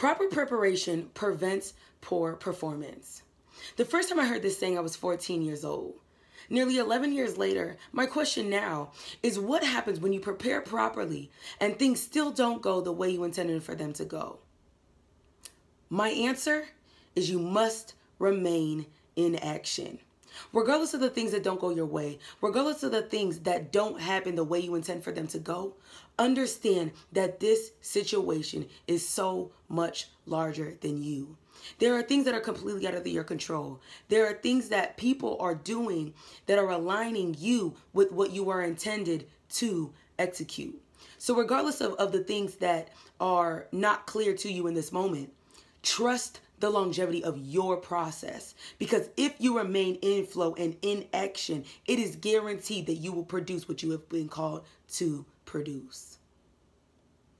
preparation prevents poor performance. The first time I heard this saying, I was 14 years old. Nearly 11 years later, my question now is what happens when you prepare properly and things still don't go the way you intended for them to go? My answer is you must remain in action. Regardless of the things that don't go your way, regardless of the things that don't happen the way you intend for them to go, understand that this situation is so much larger than you. There are things that are completely out of your control. There are things that people are doing that are aligning you with what you are intended to execute. So, regardless of, of the things that are not clear to you in this moment, trust the longevity of your process. Because if you remain in flow and in action, it is guaranteed that you will produce what you have been called to produce.